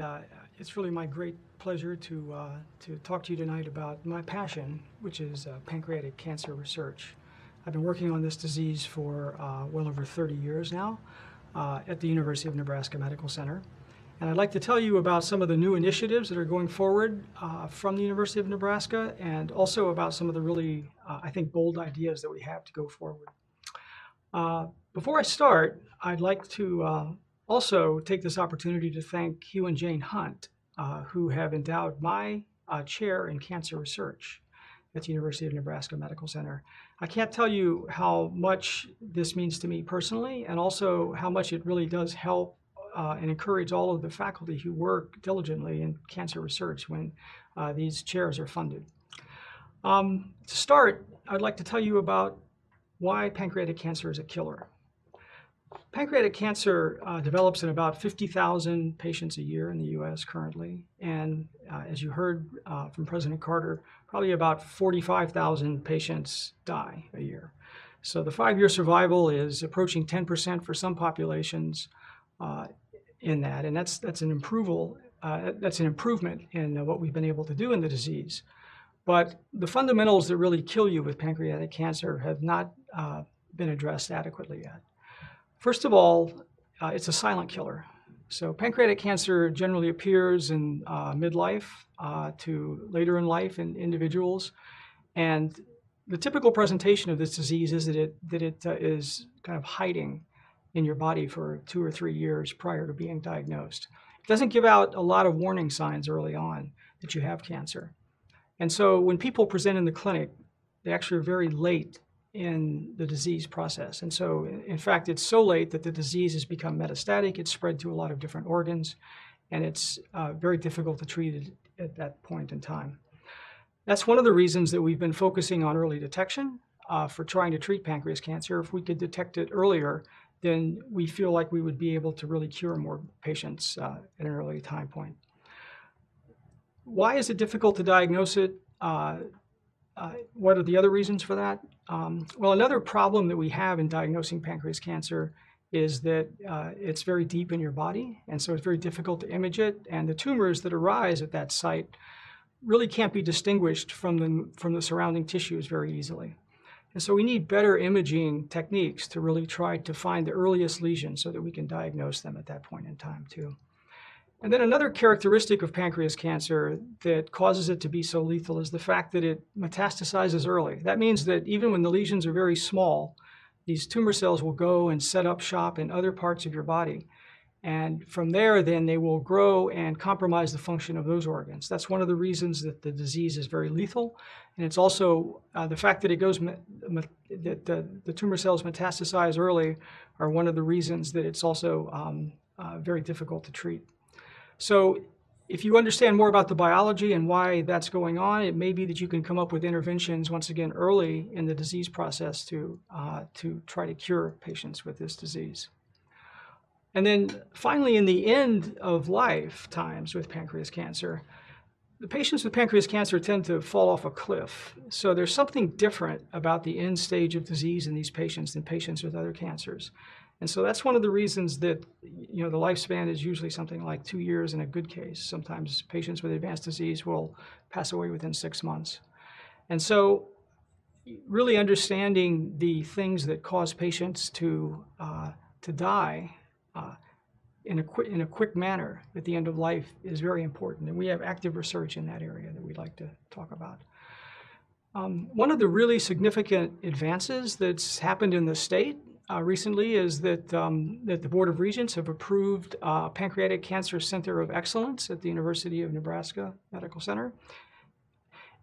uh, it's really my great pleasure to, uh, to talk to you tonight about my passion, which is uh, pancreatic cancer research. I've been working on this disease for uh, well over 30 years now uh, at the University of Nebraska Medical Center. And I'd like to tell you about some of the new initiatives that are going forward uh, from the University of Nebraska and also about some of the really, I think, bold ideas that we have to go forward. Before I start, I'd like to also take this opportunity to thank Hugh and Jane Hunt, uh, who have endowed my uh, chair in cancer research at the University of Nebraska Medical Center. I can't tell you how much this means to me personally, and also how much it really does help uh, and encourage all of the faculty who work diligently in cancer research when uh, these chairs are funded. Um, to start, I'd like to tell you about why pancreatic cancer is a killer. Pancreatic cancer uh, develops in about 50,000 patients a year in the US currently. And uh, as you heard uh, from President Carter, probably about 45,000 patients die a year. So the five year survival is approaching 10% for some populations uh, in that. And that's, that's, an, improval, uh, that's an improvement in uh, what we've been able to do in the disease. But the fundamentals that really kill you with pancreatic cancer have not been addressed adequately yet. First of all, uh, it's a silent killer. So pancreatic cancer generally appears in uh, midlife uh, to later in life in individuals. And the typical presentation of this disease is that it, that it uh, is kind of hiding in your body for two or three years prior to being diagnosed. It doesn't give out a lot of warning signs early on that you have cancer. And so when people present in the clinic, they actually are very late in the disease process. And so, in fact, it's so late that the disease has become metastatic. It's spread to a lot of different organs, and it's uh, very difficult to treat it at that point in time. That's one of the reasons that we've been focusing on early detection uh, for trying to treat pancreas cancer. If we could detect it earlier, then we feel like we would be able to really cure more patients uh, at an early time point. Why is it difficult to diagnose it? Uh, uh, what are the other reasons for that? Um, well, another problem that we have in diagnosing pancreas cancer is that uh, it's very deep in your body, and so it's very difficult to image it. And the tumors that arise at that site really can't be distinguished from the, from the surrounding tissues very easily. And so we need better imaging techniques to really try to find the earliest lesions so that we can diagnose them at that point in time too. And then another characteristic of pancreas cancer that causes it to be so lethal is the fact that it metastasizes early. That means that even when the lesions are very small, these tumor cells will go and set up shop in other parts of your body. And from there, then they will grow and compromise the function of those organs. That's one of the reasons that the disease is very lethal. And it's also uh, the fact that it goes, that the, the, tumor cells metastasize early are one of the reasons that it's also um, uh, very difficult to treat. So if you understand more about the biology and why that's going on, it may be that you can come up with interventions once again early in the disease process to, uh, to try to cure patients with this disease. And then finally, in the end of lifetimes with pancreas cancer, the patients with pancreas cancer tend to fall off a cliff. So there's something different about the end stage of disease in these patients than patients with other cancers. And so that's one of the reasons that you know the lifespan is usually something like two years in a good case. Sometimes patients with advanced disease will pass away within six months. And so really understanding the things that cause patients to, uh, to die uh, in, a in a quick manner at the end of life is very important. And we have active research in that area that we'd like to talk about. Um, one of the really significant advances that's happened in the state uh, recently is that, um, that the Board of Regents have approved uh, Pancreatic Cancer Center of Excellence at the University of Nebraska Medical Center.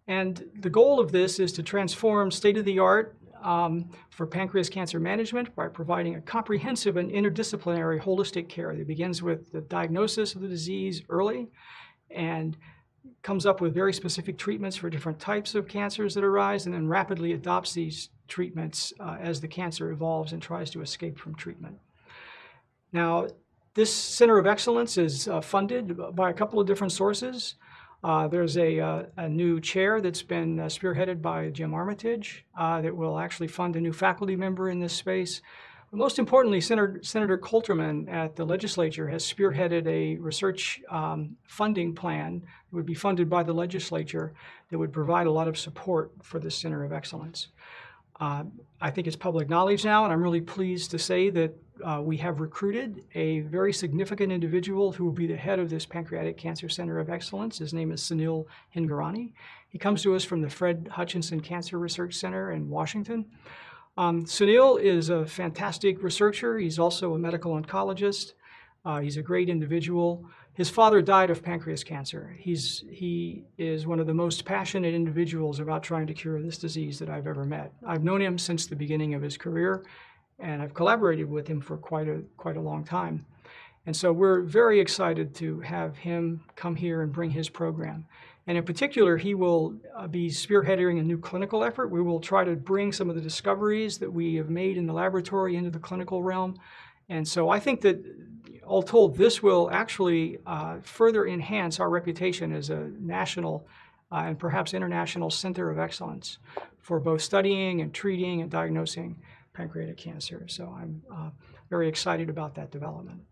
And the goal of this is to transform state-of-the-art um, for pancreas cancer management by providing a comprehensive and interdisciplinary holistic care that begins with the diagnosis of the disease early and comes up with very specific treatments for different types of cancers that arise and then rapidly adopts these treatments uh, as the cancer evolves and tries to escape from treatment. Now, this Center of Excellence is uh, funded by a couple of different sources. Uh, there's a, uh, a, new chair that's been uh, spearheaded by Jim Armitage uh, that will actually fund a new faculty member in this space. But most importantly, Senator, Senator Kolterman at the legislature has spearheaded a research um, funding plan that would be funded by the legislature that would provide a lot of support for the Center of Excellence. Uh, I think it's public knowledge now, and I'm really pleased to say that uh, we have recruited a very significant individual who will be the head of this Pancreatic Cancer Center of Excellence. His name is Sunil Hingorani. He comes to us from the Fred Hutchinson Cancer Research Center in Washington. Um, Sunil is a fantastic researcher. He's also a medical oncologist. Uh, he's a great individual. His father died of pancreas cancer. He's, he is one of the most passionate individuals about trying to cure this disease that I've ever met. I've known him since the beginning of his career, and I've collaborated with him for quite a, quite a long time. And so we're very excited to have him come here and bring his program. And in particular, he will uh, be spearheading a new clinical effort. We will try to bring some of the discoveries that we have made in the laboratory into the clinical realm. And so I think that, all told, this will actually uh, further enhance our reputation as a national uh, and perhaps international center of excellence for both studying and treating and diagnosing pancreatic cancer. So I'm uh, very excited about that development.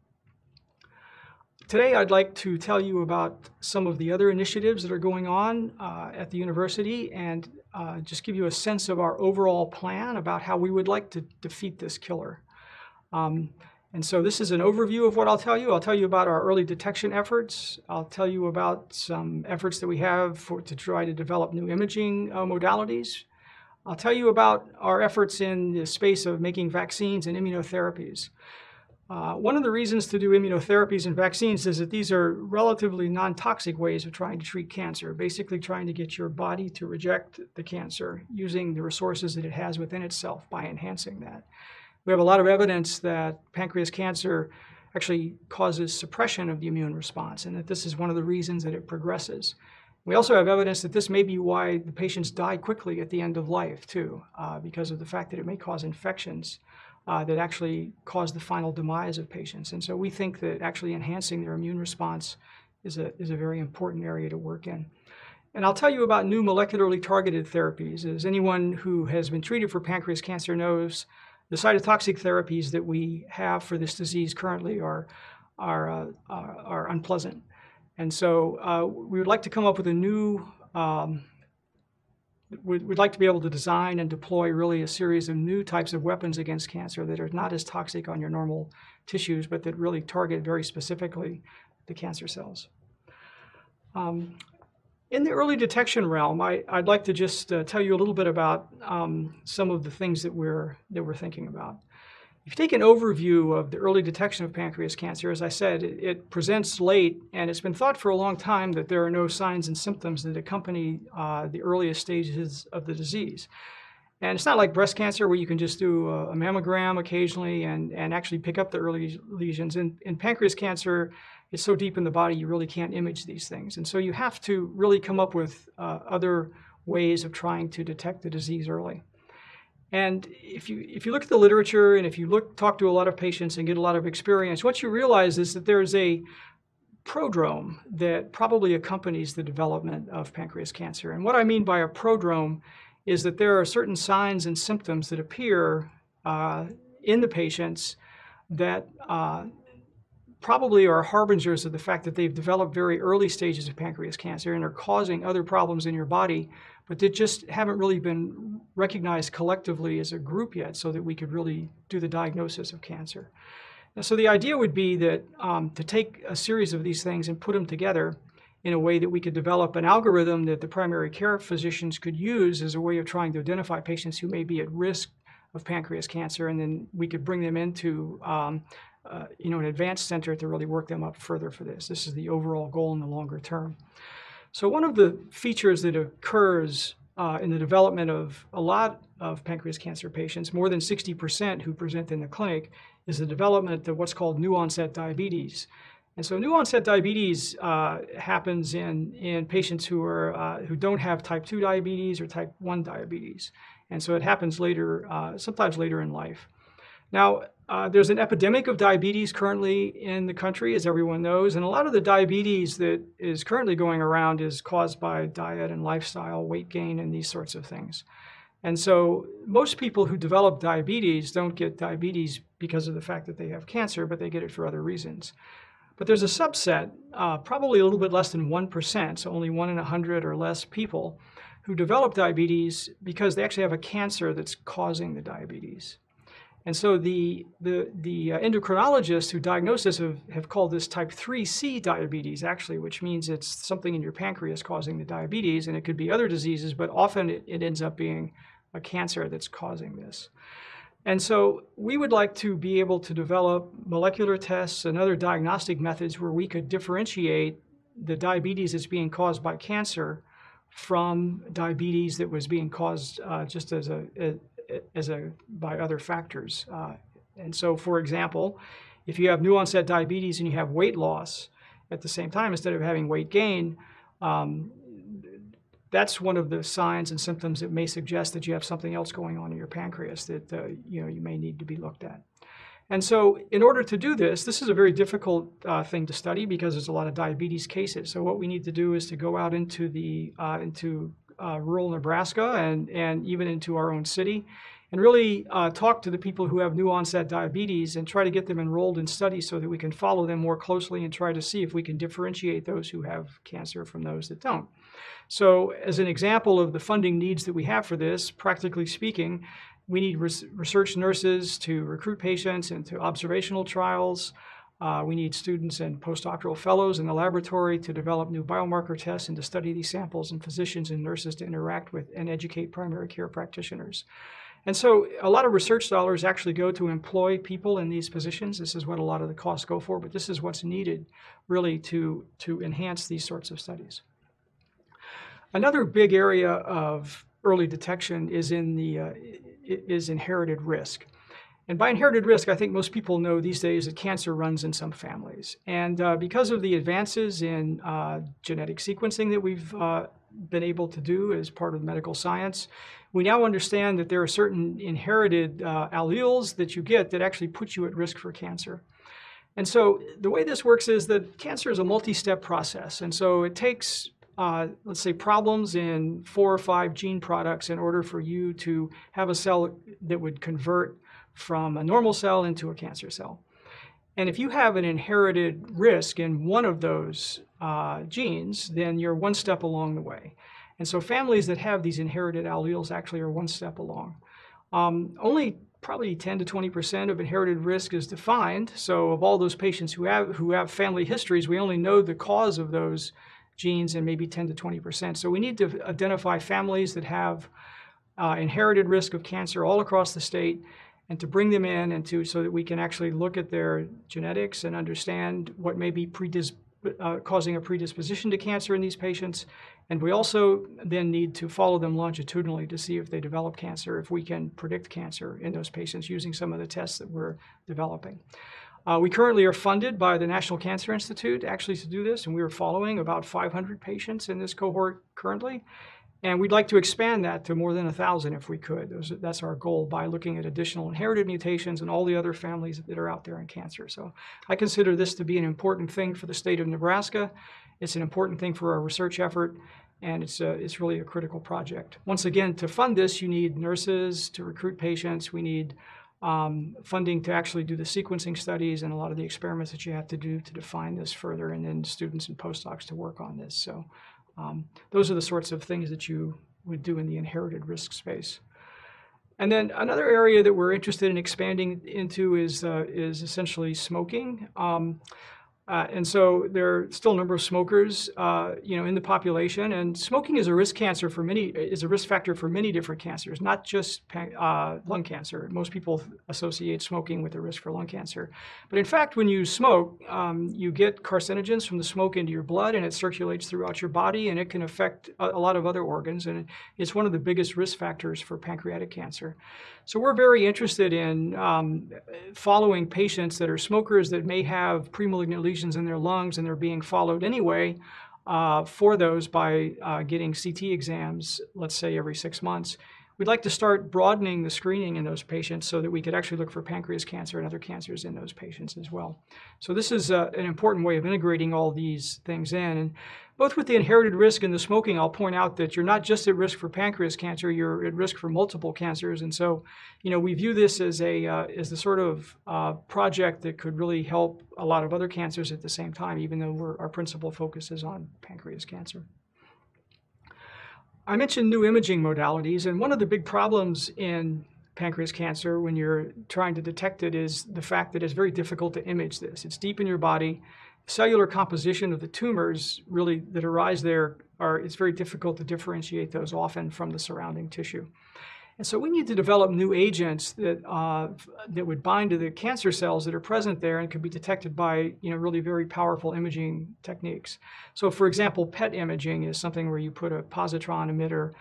Today, I'd like to tell you about some of the other initiatives that are going on uh, at the university and uh, just give you a sense of our overall plan about how we would like to defeat this killer. Um, and so this is an overview of what I'll tell you. I'll tell you about our early detection efforts. I'll tell you about some efforts that we have for, to try to develop new imaging uh, modalities. I'll tell you about our efforts in the space of making vaccines and immunotherapies. Uh, one of the reasons to do immunotherapies and vaccines is that these are relatively non-toxic ways of trying to treat cancer, basically trying to get your body to reject the cancer using the resources that it has within itself by enhancing that. We have a lot of evidence that pancreas cancer actually causes suppression of the immune response and that this is one of the reasons that it progresses. We also have evidence that this may be why the patients die quickly at the end of life too, uh, because of the fact that it may cause infections uh, that actually cause the final demise of patients. And so we think that actually enhancing their immune response is a, is a very important area to work in. And I'll tell you about new molecularly targeted therapies. As anyone who has been treated for pancreas cancer knows, the cytotoxic therapies that we have for this disease currently are, are, uh, are, are, unpleasant. And so uh, we would like to come up with a new um, we'd, like to be able to design and deploy really a series of new types of weapons against cancer that are not as toxic on your normal tissues, but that really target very specifically the cancer cells. Um, in the early detection realm, I, would like to just uh, tell you a little bit about um, some of the things that we're, that we're thinking about. If you take an overview of the early detection of pancreas cancer, as I said, it, it, presents late, and it's been thought for a long time that there are no signs and symptoms that accompany uh, the earliest stages of the disease. And it's not like breast cancer where you can just do a, a mammogram occasionally and, and actually pick up the early lesions. In, in pancreas cancer, it's so deep in the body you really can't image these things. And so you have to really come up with uh, other ways of trying to detect the disease early. And if you, if you look at the literature and if you look, talk to a lot of patients and get a lot of experience, what you realize is that there's a prodrome that probably accompanies the development of pancreas cancer. And what I mean by a prodrome is that there are certain signs and symptoms that appear uh, in the patients that uh, probably are harbingers of the fact that they've developed very early stages of pancreas cancer and are causing other problems in your body but that just haven't really been recognized collectively as a group yet so that we could really do the diagnosis of cancer. And so the idea would be that um, to take a series of these things and put them together in a way that we could develop an algorithm that the primary care physicians could use as a way of trying to identify patients who may be at risk of pancreas cancer, and then we could bring them into um, uh, you know, an advanced center to really work them up further for this. This is the overall goal in the longer term. So one of the features that occurs uh, in the development of a lot of pancreas cancer patients, more than 60% who present in the clinic, is the development of what's called new onset diabetes. And so new onset diabetes uh, happens in, in patients who, are, uh, who don't have type 2 diabetes or type 1 diabetes. And so it happens later, uh, sometimes later in life. Now, uh, there's an epidemic of diabetes currently in the country, as everyone knows, and a lot of the diabetes that is currently going around is caused by diet and lifestyle, weight gain, and these sorts of things. And so most people who develop diabetes don't get diabetes because of the fact that they have cancer, but they get it for other reasons. But there's a subset, uh, probably a little bit less than 1%, so only one in 100 or less people, who develop diabetes because they actually have a cancer that's causing the diabetes. And so the, the, the uh, endocrinologists who diagnose this have, have called this type 3C diabetes, actually, which means it's something in your pancreas causing the diabetes, and it could be other diseases, but often it, it ends up being a cancer that's causing this. And so we would like to be able to develop molecular tests and other diagnostic methods where we could differentiate the diabetes that's being caused by cancer from diabetes that was being caused uh, just as a, a, as a by other factors. Uh, and so, for example, if you have new onset diabetes and you have weight loss at the same time instead of having weight gain, um, that's one of the signs and symptoms that may suggest that you have something else going on in your pancreas that uh, you know you may need to be looked at. And so, in order to do this, this is a very difficult uh, thing to study because there's a lot of diabetes cases. So, what we need to do is to go out into the uh, into uh, rural Nebraska and, and even into our own city and really uh, talk to the people who have new onset diabetes and try to get them enrolled in studies so that we can follow them more closely and try to see if we can differentiate those who have cancer from those that don't. So, as an example of the funding needs that we have for this, practically speaking, we need res- research nurses to recruit patients into observational trials. Uh, we need students and postdoctoral fellows in the laboratory to develop new biomarker tests and to study these samples and physicians and nurses to interact with and educate primary care practitioners. And so a lot of research dollars actually go to employ people in these positions. This is what a lot of the costs go for, but this is what's needed really to, to enhance these sorts of studies. Another big area of early detection is in the uh, is inherited risk. And by inherited risk, I think most people know these days that cancer runs in some families. And uh, because of the advances in uh, genetic sequencing that we've uh, been able to do as part of medical science, we now understand that there are certain inherited uh, alleles that you get that actually put you at risk for cancer. And so the way this works is that cancer is a multi-step process. And so it takes uh, let's say, problems in four or five gene products in order for you to have a cell that would convert from a normal cell into a cancer cell. And if you have an inherited risk in one of those uh, genes, then you're one step along the way. And so families that have these inherited alleles actually are one step along. Um, only probably 10 to 20 percent of inherited risk is defined. So of all those patients who have who have family histories, we only know the cause of those genes and maybe 10 to 20 percent. So we need to identify families that have uh, inherited risk of cancer all across the state and to bring them in and to so that we can actually look at their genetics and understand what may be predis- uh, causing a predisposition to cancer in these patients. And we also then need to follow them longitudinally to see if they develop cancer, if we can predict cancer in those patients using some of the tests that we're developing. Uh, we currently are funded by the National Cancer Institute actually to do this, and we are following about 500 patients in this cohort currently. And we'd like to expand that to more than 1,000 if we could. That's our goal by looking at additional inherited mutations and all the other families that are out there in cancer. So I consider this to be an important thing for the state of Nebraska. It's an important thing for our research effort, and it's, a, it's really a critical project. Once again, to fund this, you need nurses to recruit patients. We need um, funding to actually do the sequencing studies and a lot of the experiments that you have to do to define this further, and then students and postdocs to work on this. So um, those are the sorts of things that you would do in the inherited risk space. And then another area that we're interested in expanding into is, uh, is essentially smoking. Um, uh, and so there are still a number of smokers, uh, you know, in the population, and smoking is a risk cancer for many is a risk factor for many different cancers, not just uh, lung cancer. Most people associate smoking with the risk for lung cancer, but in fact, when you smoke, um, you get carcinogens from the smoke into your blood, and it circulates throughout your body, and it can affect a, a lot of other organs, and it's one of the biggest risk factors for pancreatic cancer. So we're very interested in um, following patients that are smokers that may have premalignant lesions in their lungs and they're being followed anyway uh, for those by uh, getting CT exams, let's say every six months. We'd like to start broadening the screening in those patients so that we could actually look for pancreas cancer and other cancers in those patients as well. So this is uh, an important way of integrating all these things in. And both with the inherited risk and the smoking, I'll point out that you're not just at risk for pancreas cancer, you're at risk for multiple cancers. And so, you know, we view this as a uh, as the sort of uh, project that could really help a lot of other cancers at the same time, even though our principal focus is on pancreas cancer. I mentioned new imaging modalities, and one of the big problems in pancreas cancer when you're trying to detect it is the fact that it's very difficult to image this. It's deep in your body cellular composition of the tumors really that arise there are it's very difficult to differentiate those often from the surrounding tissue. And so we need to develop new agents that uh, that would bind to the cancer cells that are present there and could be detected by you know really very powerful imaging techniques. So for example, PET imaging is something where you put a positron emitter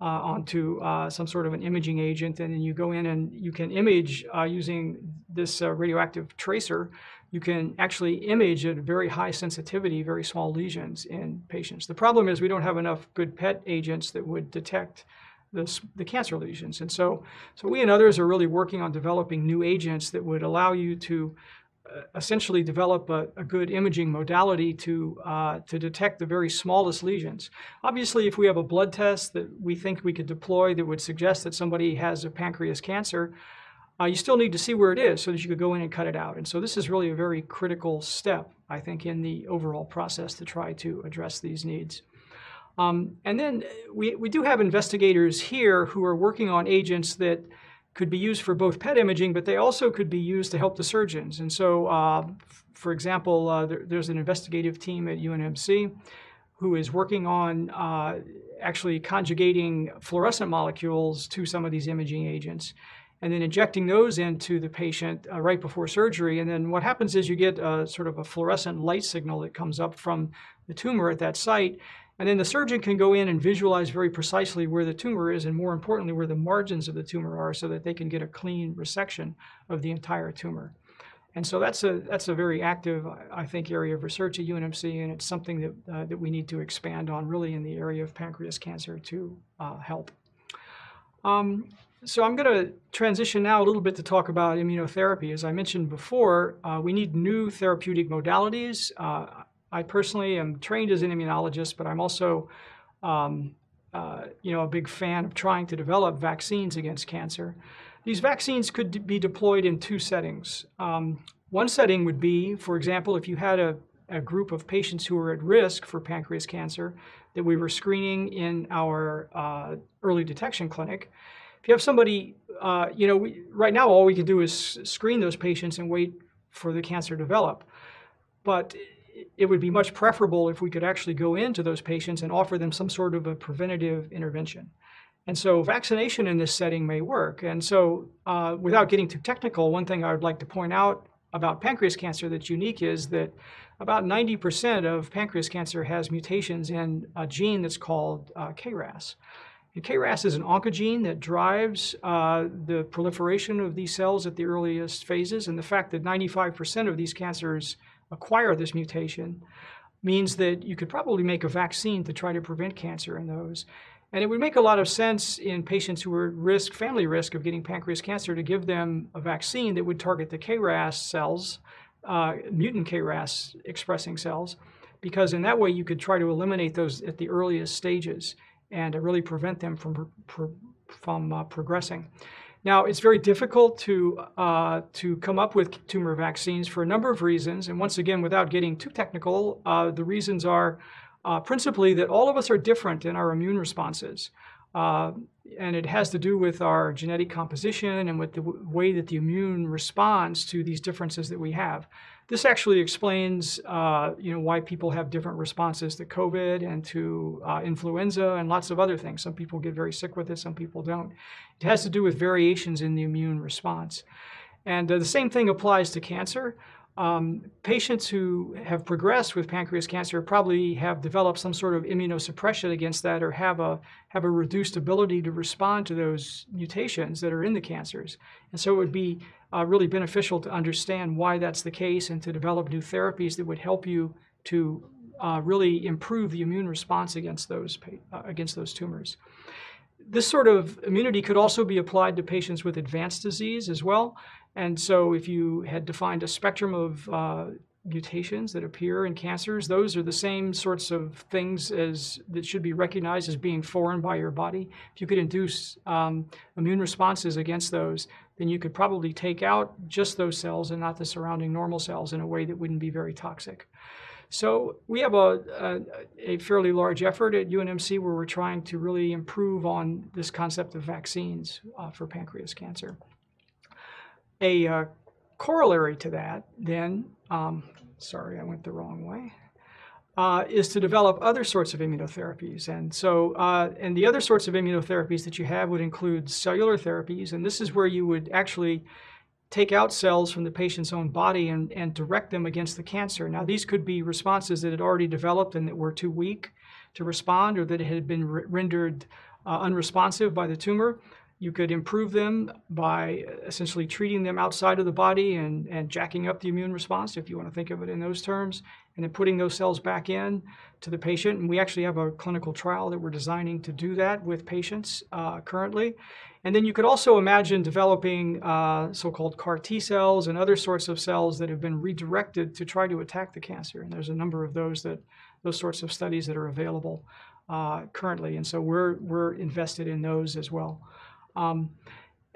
uh, onto uh, some sort of an imaging agent, and then you go in and you can image uh, using this uh, radioactive tracer you can actually image at very high sensitivity, very small lesions in patients. The problem is we don't have enough good PET agents that would detect the, the cancer lesions. And so, so we and others are really working on developing new agents that would allow you to uh, essentially develop a, a, good imaging modality to, uh, to detect the very smallest lesions. Obviously, if we have a blood test that we think we could deploy that would suggest that somebody has a pancreas cancer, uh, you still need to see where it is so that you could go in and cut it out. And so this is really a very critical step, I think, in the overall process to try to address these needs. Um, and then we, we do have investigators here who are working on agents that could be used for both PET imaging, but they also could be used to help the surgeons. And so, uh, for example, uh, there, there's an investigative team at UNMC who is working on uh, actually conjugating fluorescent molecules to some of these imaging agents and then injecting those into the patient uh, right before surgery. And then what happens is you get a, sort of a fluorescent light signal that comes up from the tumor at that site. And then the surgeon can go in and visualize very precisely where the tumor is, and more importantly, where the margins of the tumor are, so that they can get a clean resection of the entire tumor. And so that's a that's a very active, I think, area of research at UNMC, and it's something that uh, that we need to expand on, really, in the area of pancreas cancer to uh, help. Um, so I'm going to transition now a little bit to talk about immunotherapy. As I mentioned before, uh, we need new therapeutic modalities. Uh, I personally am trained as an immunologist, but I'm also, um, uh, you know, a big fan of trying to develop vaccines against cancer. These vaccines could be deployed in two settings. Um, one setting would be, for example, if you had a, a group of patients who were at risk for pancreas cancer that we were screening in our uh, early detection clinic, if you have somebody, uh, you know, we, right now all we can do is screen those patients and wait for the cancer to develop. But it would be much preferable if we could actually go into those patients and offer them some sort of a preventative intervention. And so vaccination in this setting may work. And so uh, without getting too technical, one thing I would like to point out about pancreas cancer that's unique is that about 90% of pancreas cancer has mutations in a gene that's called uh, KRAS. And KRAS is an oncogene that drives uh, the proliferation of these cells at the earliest phases. And the fact that 95% of these cancers acquire this mutation means that you could probably make a vaccine to try to prevent cancer in those. And it would make a lot of sense in patients who are at risk, family risk of getting pancreas cancer, to give them a vaccine that would target the KRAS cells, uh, mutant KRAS expressing cells, because in that way you could try to eliminate those at the earliest stages and to really prevent them from, from uh, progressing. Now, it's very difficult to, uh, to come up with tumor vaccines for a number of reasons. And once again, without getting too technical, uh, the reasons are uh, principally that all of us are different in our immune responses. Uh, and it has to do with our genetic composition and with the way that the immune responds to these differences that we have. This actually explains, uh, you know, why people have different responses to COVID and to uh, influenza and lots of other things. Some people get very sick with it, some people don't. It has to do with variations in the immune response. And uh, the same thing applies to cancer. Um, patients who have progressed with pancreas cancer probably have developed some sort of immunosuppression against that or have a, have a reduced ability to respond to those mutations that are in the cancers. And so it would be uh, really beneficial to understand why that's the case and to develop new therapies that would help you to uh, really improve the immune response against those, uh, against those tumors. This sort of immunity could also be applied to patients with advanced disease as well. And so if you had defined a spectrum of uh, mutations that appear in cancers, those are the same sorts of things as that should be recognized as being foreign by your body. If you could induce um, immune responses against those, then you could probably take out just those cells and not the surrounding normal cells in a way that wouldn't be very toxic. So we have a, a, a, fairly large effort at UNMC where we're trying to really improve on this concept of vaccines uh, for pancreas cancer. A uh, corollary to that, then, um, sorry, I went the wrong way, uh, is to develop other sorts of immunotherapies. And so, uh, and the other sorts of immunotherapies that you have would include cellular therapies, and this is where you would actually take out cells from the patient's own body and, and direct them against the cancer. Now, these could be responses that had already developed and that were too weak to respond or that had been re rendered uh, unresponsive by the tumor. You could improve them by essentially treating them outside of the body and, and jacking up the immune response, if you want to think of it in those terms, and then putting those cells back in to the patient. And we actually have a clinical trial that we're designing to do that with patients uh, currently. And then you could also imagine developing uh, so-called CAR T cells and other sorts of cells that have been redirected to try to attack the cancer. And there's a number of those that those sorts of studies that are available uh, currently. And so we're we're invested in those as well. Um,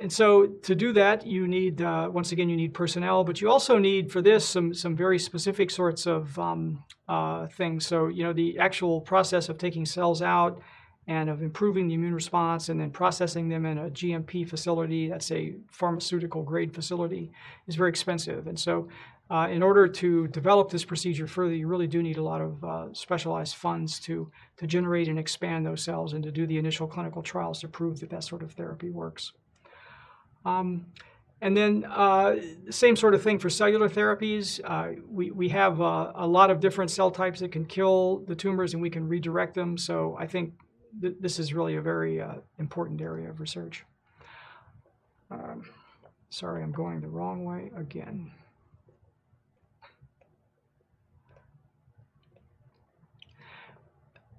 and so to do that, you need uh, once again you need personnel, but you also need for this some some very specific sorts of um, uh, things. So you know the actual process of taking cells out and of improving the immune response and then processing them in a GMP facility, that's a pharmaceutical grade facility, is very expensive. And so uh, in order to develop this procedure further, you really do need a lot of uh, specialized funds to, to generate and expand those cells and to do the initial clinical trials to prove that that sort of therapy works. Um, and then uh, same sort of thing for cellular therapies. Uh, we, we have uh, a lot of different cell types that can kill the tumors and we can redirect them. So I think th this is really a very uh, important area of research. Um, sorry, I'm going the wrong way again.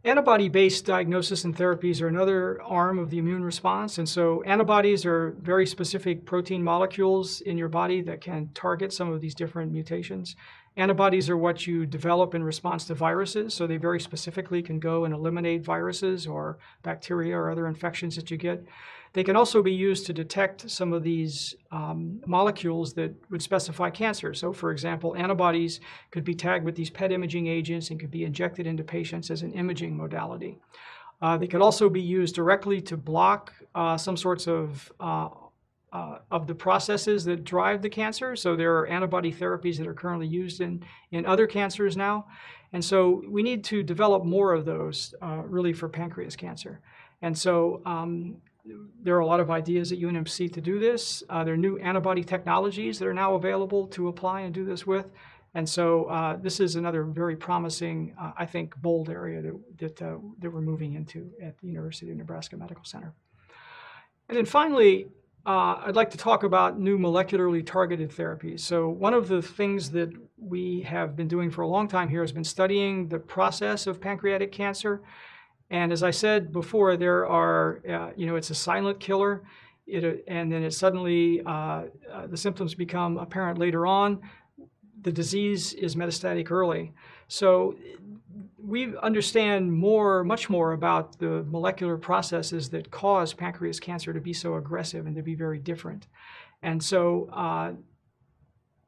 Antibody-based diagnosis and therapies are another arm of the immune response. And so antibodies are very specific protein molecules in your body that can target some of these different mutations. Antibodies are what you develop in response to viruses, so they very specifically can go and eliminate viruses or bacteria or other infections that you get. They can also be used to detect some of these um, molecules that would specify cancer. So, for example, antibodies could be tagged with these PET imaging agents and could be injected into patients as an imaging modality. Uh, they could also be used directly to block uh, some sorts of uh, uh, of the processes that drive the cancer. So there are antibody therapies that are currently used in, in other cancers now. And so we need to develop more of those uh, really for pancreas cancer. And so um, there are a lot of ideas at UNMC to do this. Uh, there are new antibody technologies that are now available to apply and do this with. And so uh, this is another very promising, uh, I think, bold area that, that, uh, that we're moving into at the University of Nebraska Medical Center. And then finally, uh, I'd like to talk about new molecularly targeted therapies. So one of the things that we have been doing for a long time here has been studying the process of pancreatic cancer. And as I said before, there are, uh, you know, it's a silent killer. It, and then it suddenly, uh, uh the symptoms become apparent later on. The disease is metastatic early. So we understand more, much more about the molecular processes that cause pancreas cancer to be so aggressive and to be very different. And so uh,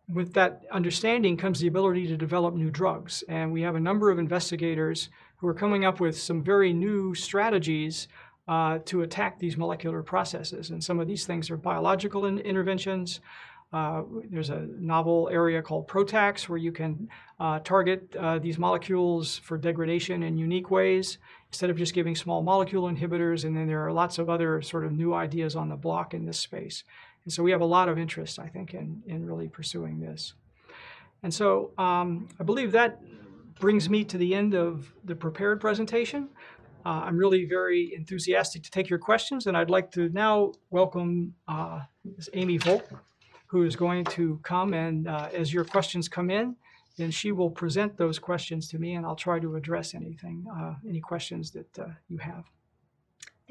with that understanding comes the ability to develop new drugs. And we have a number of investigators who are coming up with some very new strategies uh, to attack these molecular processes. And some of these things are biological in interventions, uh, there's a novel area called PROTACs where you can uh, target uh, these molecules for degradation in unique ways instead of just giving small molecule inhibitors. And then there are lots of other sort of new ideas on the block in this space. And so we have a lot of interest, I think, in, in really pursuing this. And so um, I believe that brings me to the end of the prepared presentation. Uh, I'm really very enthusiastic to take your questions, and I'd like to now welcome uh, Ms. Amy Volk who is going to come and uh, as your questions come in, then she will present those questions to me and I'll try to address anything, uh, any questions that uh, you have.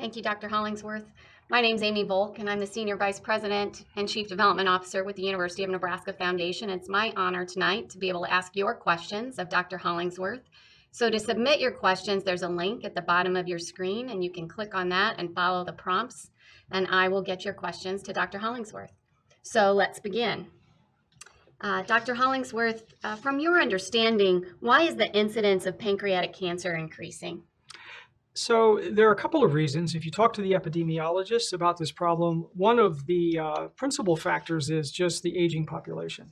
Thank you, Dr. Hollingsworth. My name is Amy Volk, and I'm the Senior Vice President and Chief Development Officer with the University of Nebraska Foundation. It's my honor tonight to be able to ask your questions of Dr. Hollingsworth. So to submit your questions, there's a link at the bottom of your screen, and you can click on that and follow the prompts, and I will get your questions to Dr. Hollingsworth. So let's begin. Uh, Dr. Hollingsworth, uh, from your understanding, why is the incidence of pancreatic cancer increasing? So there are a couple of reasons. If you talk to the epidemiologists about this problem, one of the uh, principal factors is just the aging population.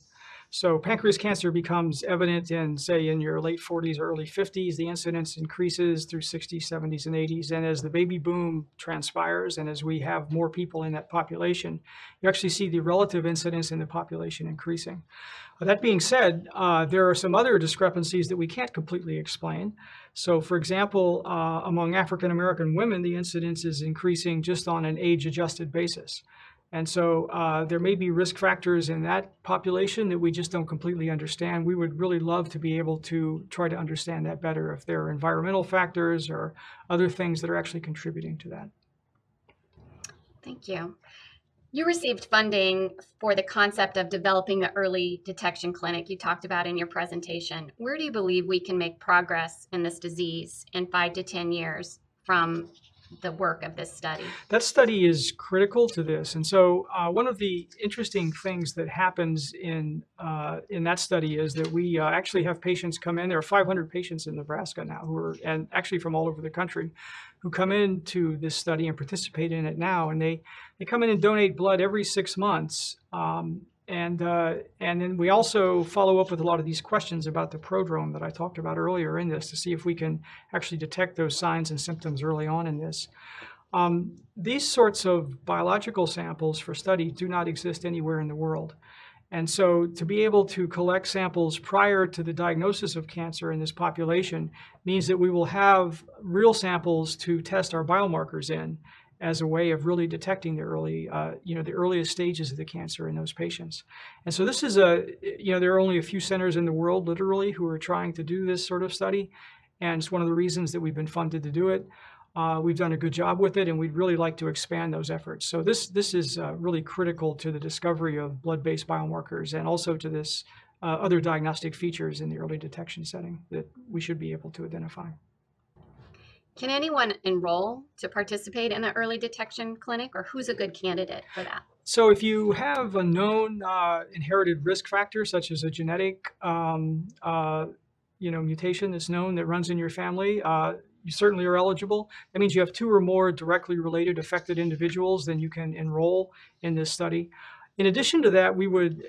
So pancreas cancer becomes evident in, say, in your late 40s or early 50s. The incidence increases through 60s, 70s, and 80s. And as the baby boom transpires and as we have more people in that population, you actually see the relative incidence in the population increasing. That being said, uh, there are some other discrepancies that we can't completely explain. So, for example, uh, among African American women, the incidence is increasing just on an age adjusted basis. And so uh, there may be risk factors in that population that we just don't completely understand. We would really love to be able to try to understand that better if there are environmental factors or other things that are actually contributing to that. Thank you. You received funding for the concept of developing the early detection clinic you talked about in your presentation. Where do you believe we can make progress in this disease in five to 10 years from the work of this study? That study is critical to this. And so, uh, one of the interesting things that happens in uh, in that study is that we uh, actually have patients come in. There are 500 patients in Nebraska now who are, and actually from all over the country, who come into this study and participate in it now. And they they come in and donate blood every six months. Um, and, uh, and then we also follow up with a lot of these questions about the prodrome that I talked about earlier in this to see if we can actually detect those signs and symptoms early on in this. Um, these sorts of biological samples for study do not exist anywhere in the world. And so to be able to collect samples prior to the diagnosis of cancer in this population means that we will have real samples to test our biomarkers in as a way of really detecting the early, uh, you know, the earliest stages of the cancer in those patients. And so this is a, you know, there are only a few centers in the world, literally, who are trying to do this sort of study, and it's one of the reasons that we've been funded to do it. Uh, we've done a good job with it, and we'd really like to expand those efforts. So this this is uh, really critical to the discovery of blood-based biomarkers, and also to this uh, other diagnostic features in the early detection setting that we should be able to identify. Can anyone enroll to participate in the early detection clinic, or who's a good candidate for that? So, if you have a known uh, inherited risk factor, such as a genetic, um, uh, you know, mutation that's known that runs in your family, uh, you certainly are eligible. That means you have two or more directly related affected individuals, then you can enroll in this study. In addition to that, we would,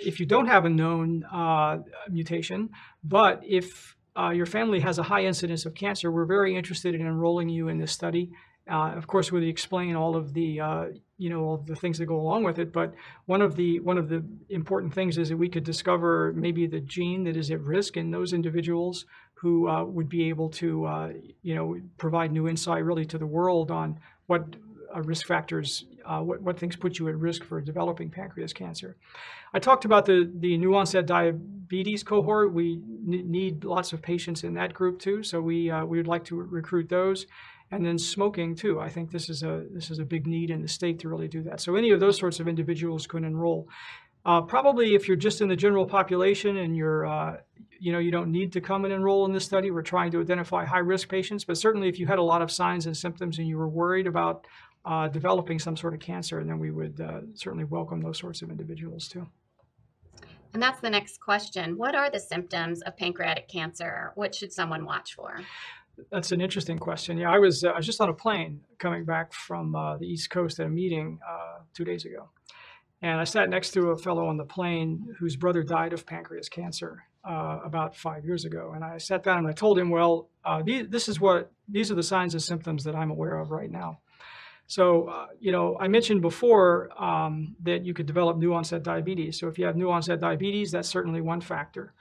if you don't have a known uh, mutation, but if uh, your family has a high incidence of cancer, we're very interested in enrolling you in this study. Uh, of course, we explain all of the uh, you know all the things that go along with it. But one of the one of the important things is that we could discover maybe the gene that is at risk in those individuals who uh, would be able to uh, you know provide new insight really to the world on what uh, risk factors, uh, what, what things put you at risk for developing pancreas cancer. I talked about the, the new onset diabetes cohort. We need lots of patients in that group too, so we, uh, we would like to recruit those. And then smoking too. I think this is a this is a big need in the state to really do that. So any of those sorts of individuals could enroll. Uh, probably if you're just in the general population and you're, uh, you know, you don't need to come and enroll in this study. We're trying to identify high risk patients, but certainly if you had a lot of signs and symptoms and you were worried about uh, developing some sort of cancer, and then we would uh, certainly welcome those sorts of individuals too. And that's the next question. What are the symptoms of pancreatic cancer? What should someone watch for? That's an interesting question. Yeah, I was uh, I was just on a plane coming back from uh, the East Coast at a meeting uh, two days ago, and I sat next to a fellow on the plane whose brother died of pancreas cancer uh, about five years ago. And I sat down and I told him, well, these, this is what these are the signs and symptoms that I'm aware of right now. So, uh, you know, I mentioned before um, that you could develop new onset diabetes. So, if you have new onset diabetes, that's certainly one factor.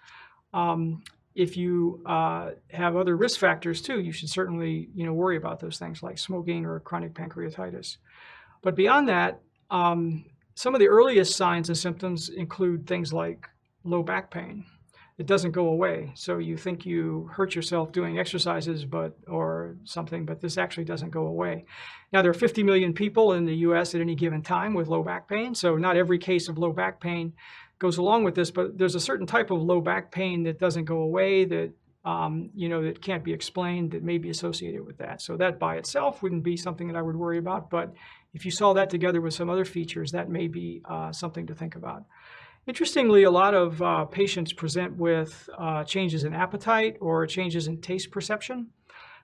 Um, if you uh, have other risk factors too, you should certainly, you know, worry about those things like smoking or chronic pancreatitis. But beyond that, um, some of the earliest signs and symptoms include things like low back pain. It doesn't go away. So you think you hurt yourself doing exercises, but or something, but this actually doesn't go away. Now there are 50 million people in the U.S. at any given time with low back pain. So not every case of low back pain goes along with this, but there's a certain type of low back pain that doesn't go away that um, you know that can't be explained that may be associated with that. So that by itself wouldn't be something that I would worry about, but if you saw that together with some other features, that may be uh, something to think about. Interestingly, a lot of uh, patients present with uh, changes in appetite or changes in taste perception.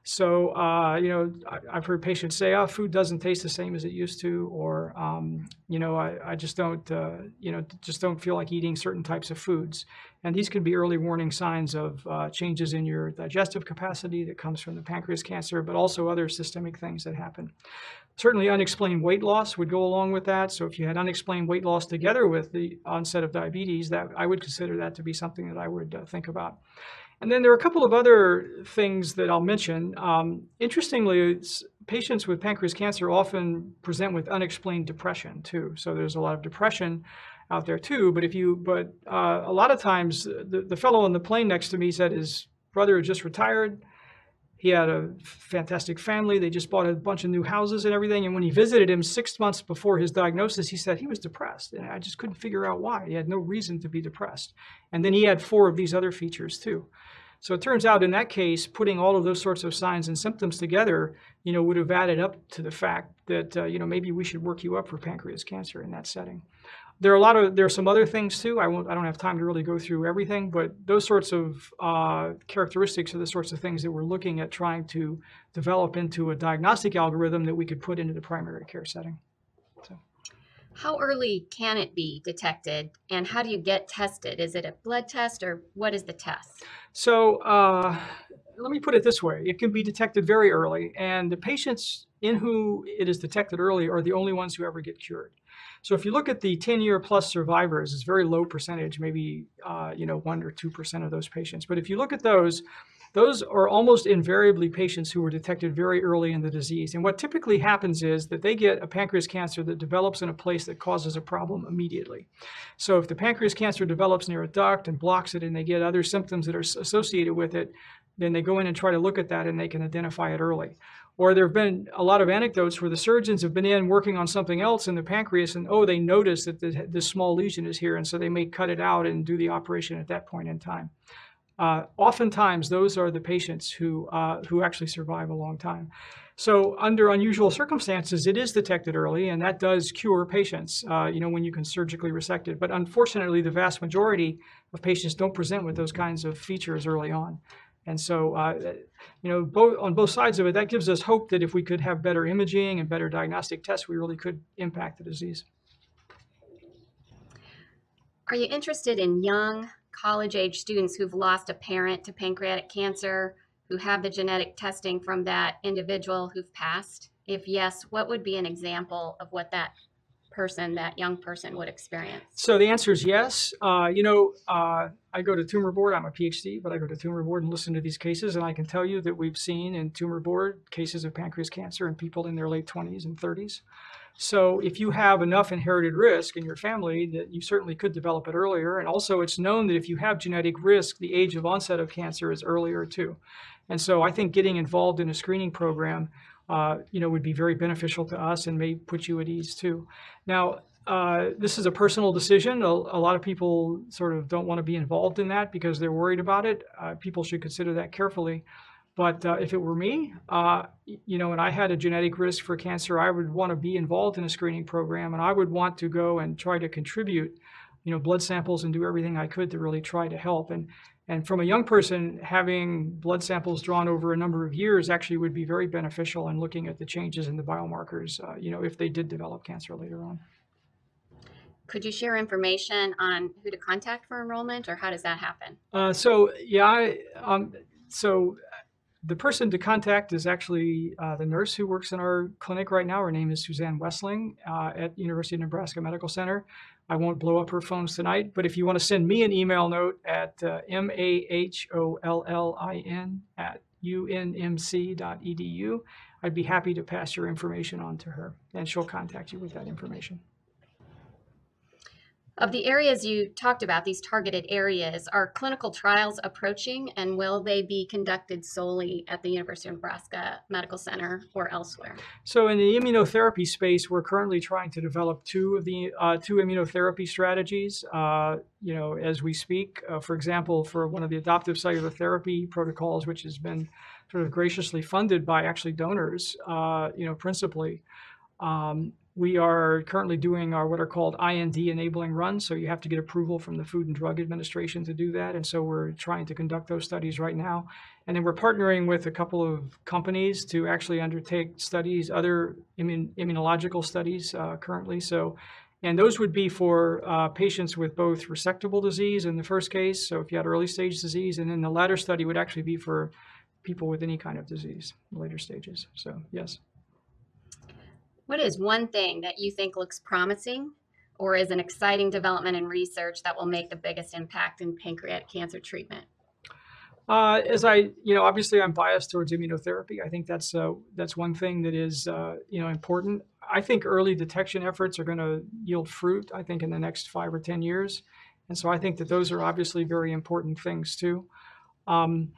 So, uh, you know, I, have heard patients say, oh, food doesn't taste the same as it used to, or, um, you know, I, I just don't, uh, you know, just don't feel like eating certain types of foods. And these could be early warning signs of uh, changes in your digestive capacity that comes from the pancreas cancer, but also other systemic things that happen. Certainly, unexplained weight loss would go along with that. So, if you had unexplained weight loss together with the onset of diabetes, that I would consider that to be something that I would uh, think about. And then there are a couple of other things that I'll mention. Um, interestingly, patients with pancreas cancer often present with unexplained depression too. So there's a lot of depression out there too. But if you, but uh, a lot of times, the, the fellow on the plane next to me said his brother had just retired. He had a fantastic family. They just bought a bunch of new houses and everything. And when he visited him six months before his diagnosis, he said he was depressed. And I just couldn't figure out why. He had no reason to be depressed. And then he had four of these other features too. So it turns out in that case, putting all of those sorts of signs and symptoms together, you know, would have added up to the fact that, uh, you know, maybe we should work you up for pancreas cancer in that setting. There are a lot of there are some other things too. I won't. I don't have time to really go through everything, but those sorts of uh, characteristics are the sorts of things that we're looking at trying to develop into a diagnostic algorithm that we could put into the primary care setting. So. How early can it be detected, and how do you get tested? Is it a blood test, or what is the test? So uh, let me put it this way: it can be detected very early, and the patients in who it is detected early are the only ones who ever get cured. So if you look at the 10-year plus survivors, it's very low percentage, maybe uh, you know one or two percent of those patients. But if you look at those, those are almost invariably patients who were detected very early in the disease. And what typically happens is that they get a pancreas cancer that develops in a place that causes a problem immediately. So if the pancreas cancer develops near a duct and blocks it and they get other symptoms that are associated with it, then they go in and try to look at that and they can identify it early. Or there have been a lot of anecdotes where the surgeons have been in working on something else in the pancreas and, oh, they notice that this small lesion is here. And so they may cut it out and do the operation at that point in time. Uh, oftentimes, those are the patients who, uh, who actually survive a long time. So under unusual circumstances, it is detected early, and that does cure patients, uh, you know, when you can surgically resect it. But unfortunately, the vast majority of patients don't present with those kinds of features early on. And so, uh, you know, both, on both sides of it, that gives us hope that if we could have better imaging and better diagnostic tests, we really could impact the disease. Are you interested in young college age students who've lost a parent to pancreatic cancer, who have the genetic testing from that individual who've passed? If yes, what would be an example of what that person, that young person, would experience? So the answer is yes. Uh, you know, uh, I go to tumor board. I'm a PhD, but I go to tumor board and listen to these cases, and I can tell you that we've seen in tumor board cases of pancreas cancer in people in their late 20s and 30s. So if you have enough inherited risk in your family, that you certainly could develop it earlier. And also, it's known that if you have genetic risk, the age of onset of cancer is earlier too. And so I think getting involved in a screening program, uh, you know, would be very beneficial to us and may put you at ease too. Now, uh, this is a personal decision. A, a, lot of people sort of don't want to be involved in that because they're worried about it. Uh, people should consider that carefully. But uh, if it were me, uh, you know, and I had a genetic risk for cancer, I would want to be involved in a screening program, and I would want to go and try to contribute, you know, blood samples and do everything I could to really try to help. And and from a young person, having blood samples drawn over a number of years actually would be very beneficial in looking at the changes in the biomarkers, uh, you know, if they did develop cancer later on. Could you share information on who to contact for enrollment, or how does that happen? Uh, so yeah, I, um, so the person to contact is actually uh, the nurse who works in our clinic right now. Her name is Suzanne Wessling uh, at University of Nebraska Medical Center. I won't blow up her phones tonight, but if you want to send me an email note at uh, m-a-h-o-l-l-i-n at unmc.edu, I'd be happy to pass your information on to her, and she'll contact you with that information. Of the areas you talked about, these targeted areas, are clinical trials approaching and will they be conducted solely at the University of Nebraska Medical Center or elsewhere? So in the immunotherapy space, we're currently trying to develop two of the uh, two immunotherapy strategies. Uh, you know, as we speak, uh, for example, for one of the adoptive cellular therapy protocols, which has been sort of graciously funded by actually donors, uh, you know, principally. Um, we are currently doing our what are called IND enabling runs. So you have to get approval from the Food and Drug Administration to do that. And so we're trying to conduct those studies right now. And then we're partnering with a couple of companies to actually undertake studies, other immun- immunological studies uh, currently. So, and those would be for uh, patients with both resectable disease in the first case. So if you had early stage disease, and then the latter study would actually be for people with any kind of disease, later stages. So yes. What is one thing that you think looks promising or is an exciting development in research that will make the biggest impact in pancreatic cancer treatment? Uh, as I, you know, obviously I'm biased towards immunotherapy. I think that's uh, that's one thing that is, uh, you know, important. I think early detection efforts are going to yield fruit. I think in the next five or ten years, and so I think that those are obviously very important things too. Um,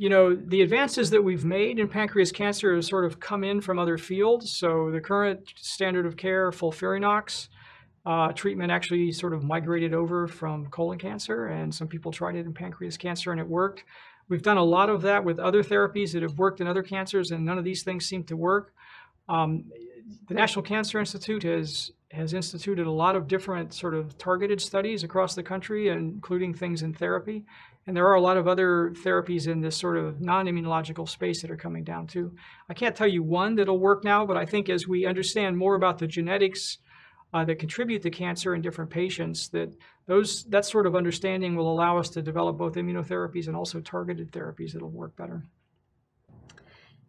you know, the advances that we've made in pancreas cancer have sort of come in from other fields. So the current standard of care, FOLFIRINOX, uh, treatment actually sort of migrated over from colon cancer, and some people tried it in pancreas cancer and it worked. We've done a lot of that with other therapies that have worked in other cancers, and none of these things seem to work. Um, the National Cancer Institute has has instituted a lot of different sort of targeted studies across the country, including things in therapy. And there are a lot of other therapies in this sort of non immunological space that are coming down too. I can't tell you one that'll work now, but I think as we understand more about the genetics uh, that contribute to cancer in different patients, that those that sort of understanding will allow us to develop both immunotherapies and also targeted therapies that'll work better.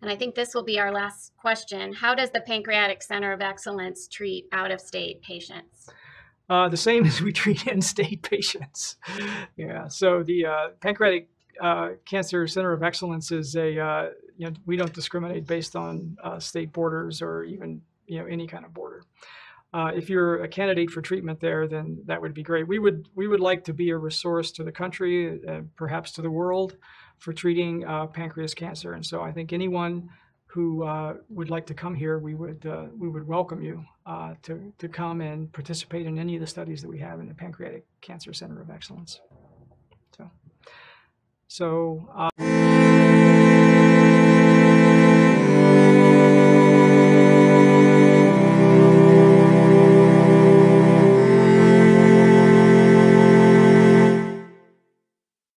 And I think this will be our last question. How does the Pancreatic Center of Excellence treat out of state patients? Uh, the same as we treat in-state patients. yeah. So the uh, Pancreatic uh, Cancer Center of Excellence is a uh, you know we don't discriminate based on uh, state borders or even you know any kind of border. Uh, if you're a candidate for treatment there, then that would be great. We would we would like to be a resource to the country, perhaps to the world, for treating pancreas cancer. And so I think anyone who uh, would like to come here, we would uh, we would welcome you uh, to to come and participate in any of the studies that we have in the Pancreatic Cancer Center of Excellence. So, so. Uh,